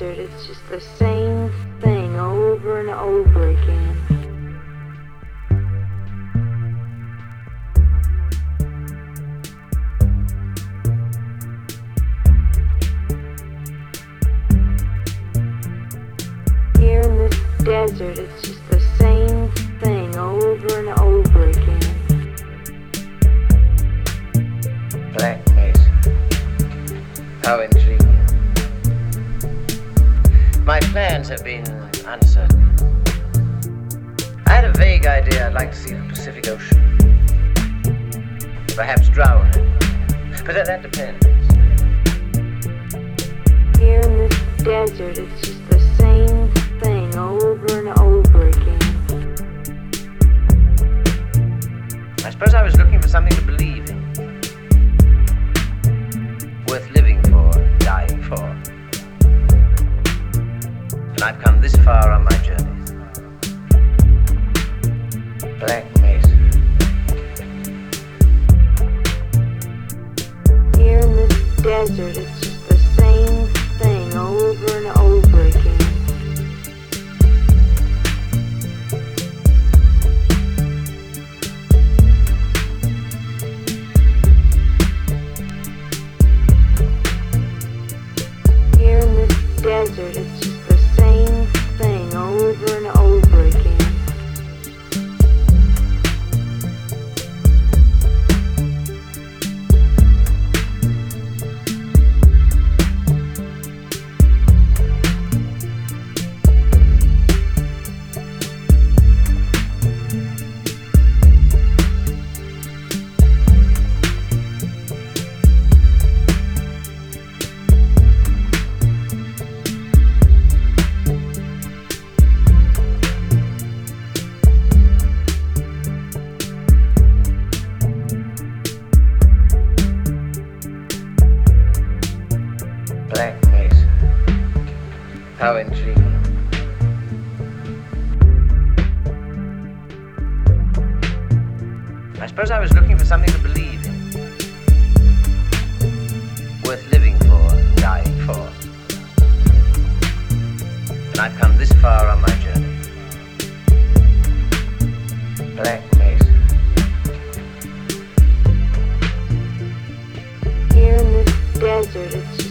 desert. It's just the same thing over and over again. It's just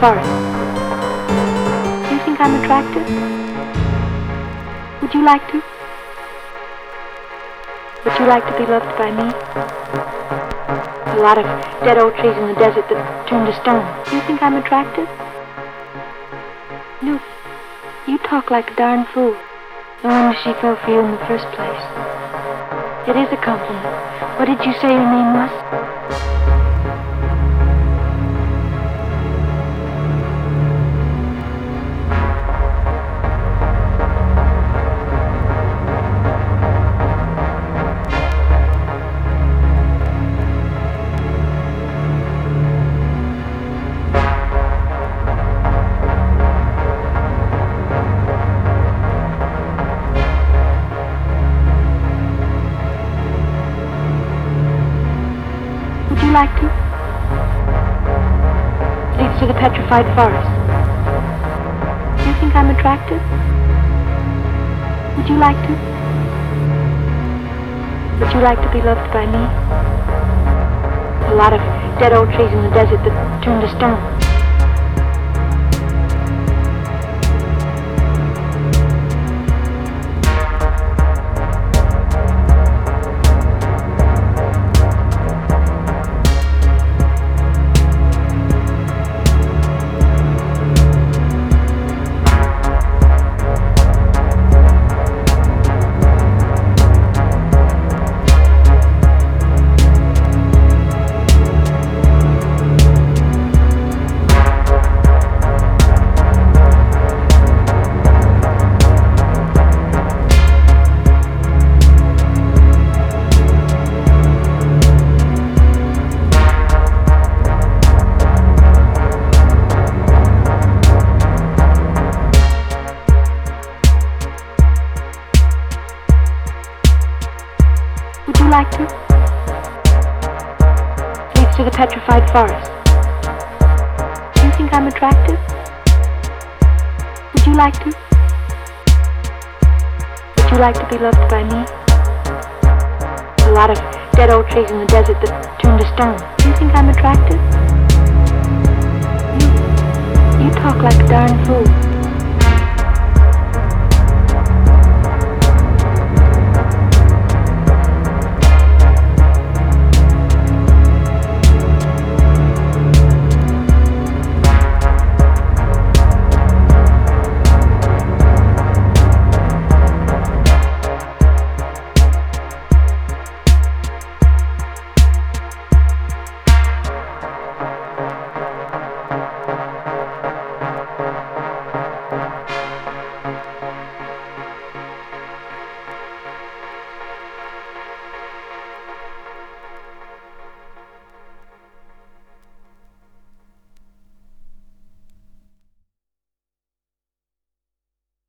forest. Do you think I'm attractive? Would you like to? Would you like to be loved by me? A lot of dead old trees in the desert that turn to stone. Do you think I'm attractive? No. You talk like a darn fool. No wonder she fell for you in the first place. It is a compliment. What did you say your name was? Forest. Do you think I'm attractive? Would you like to? Would you like to be loved by me? A lot of dead old trees in the desert that turn to stone.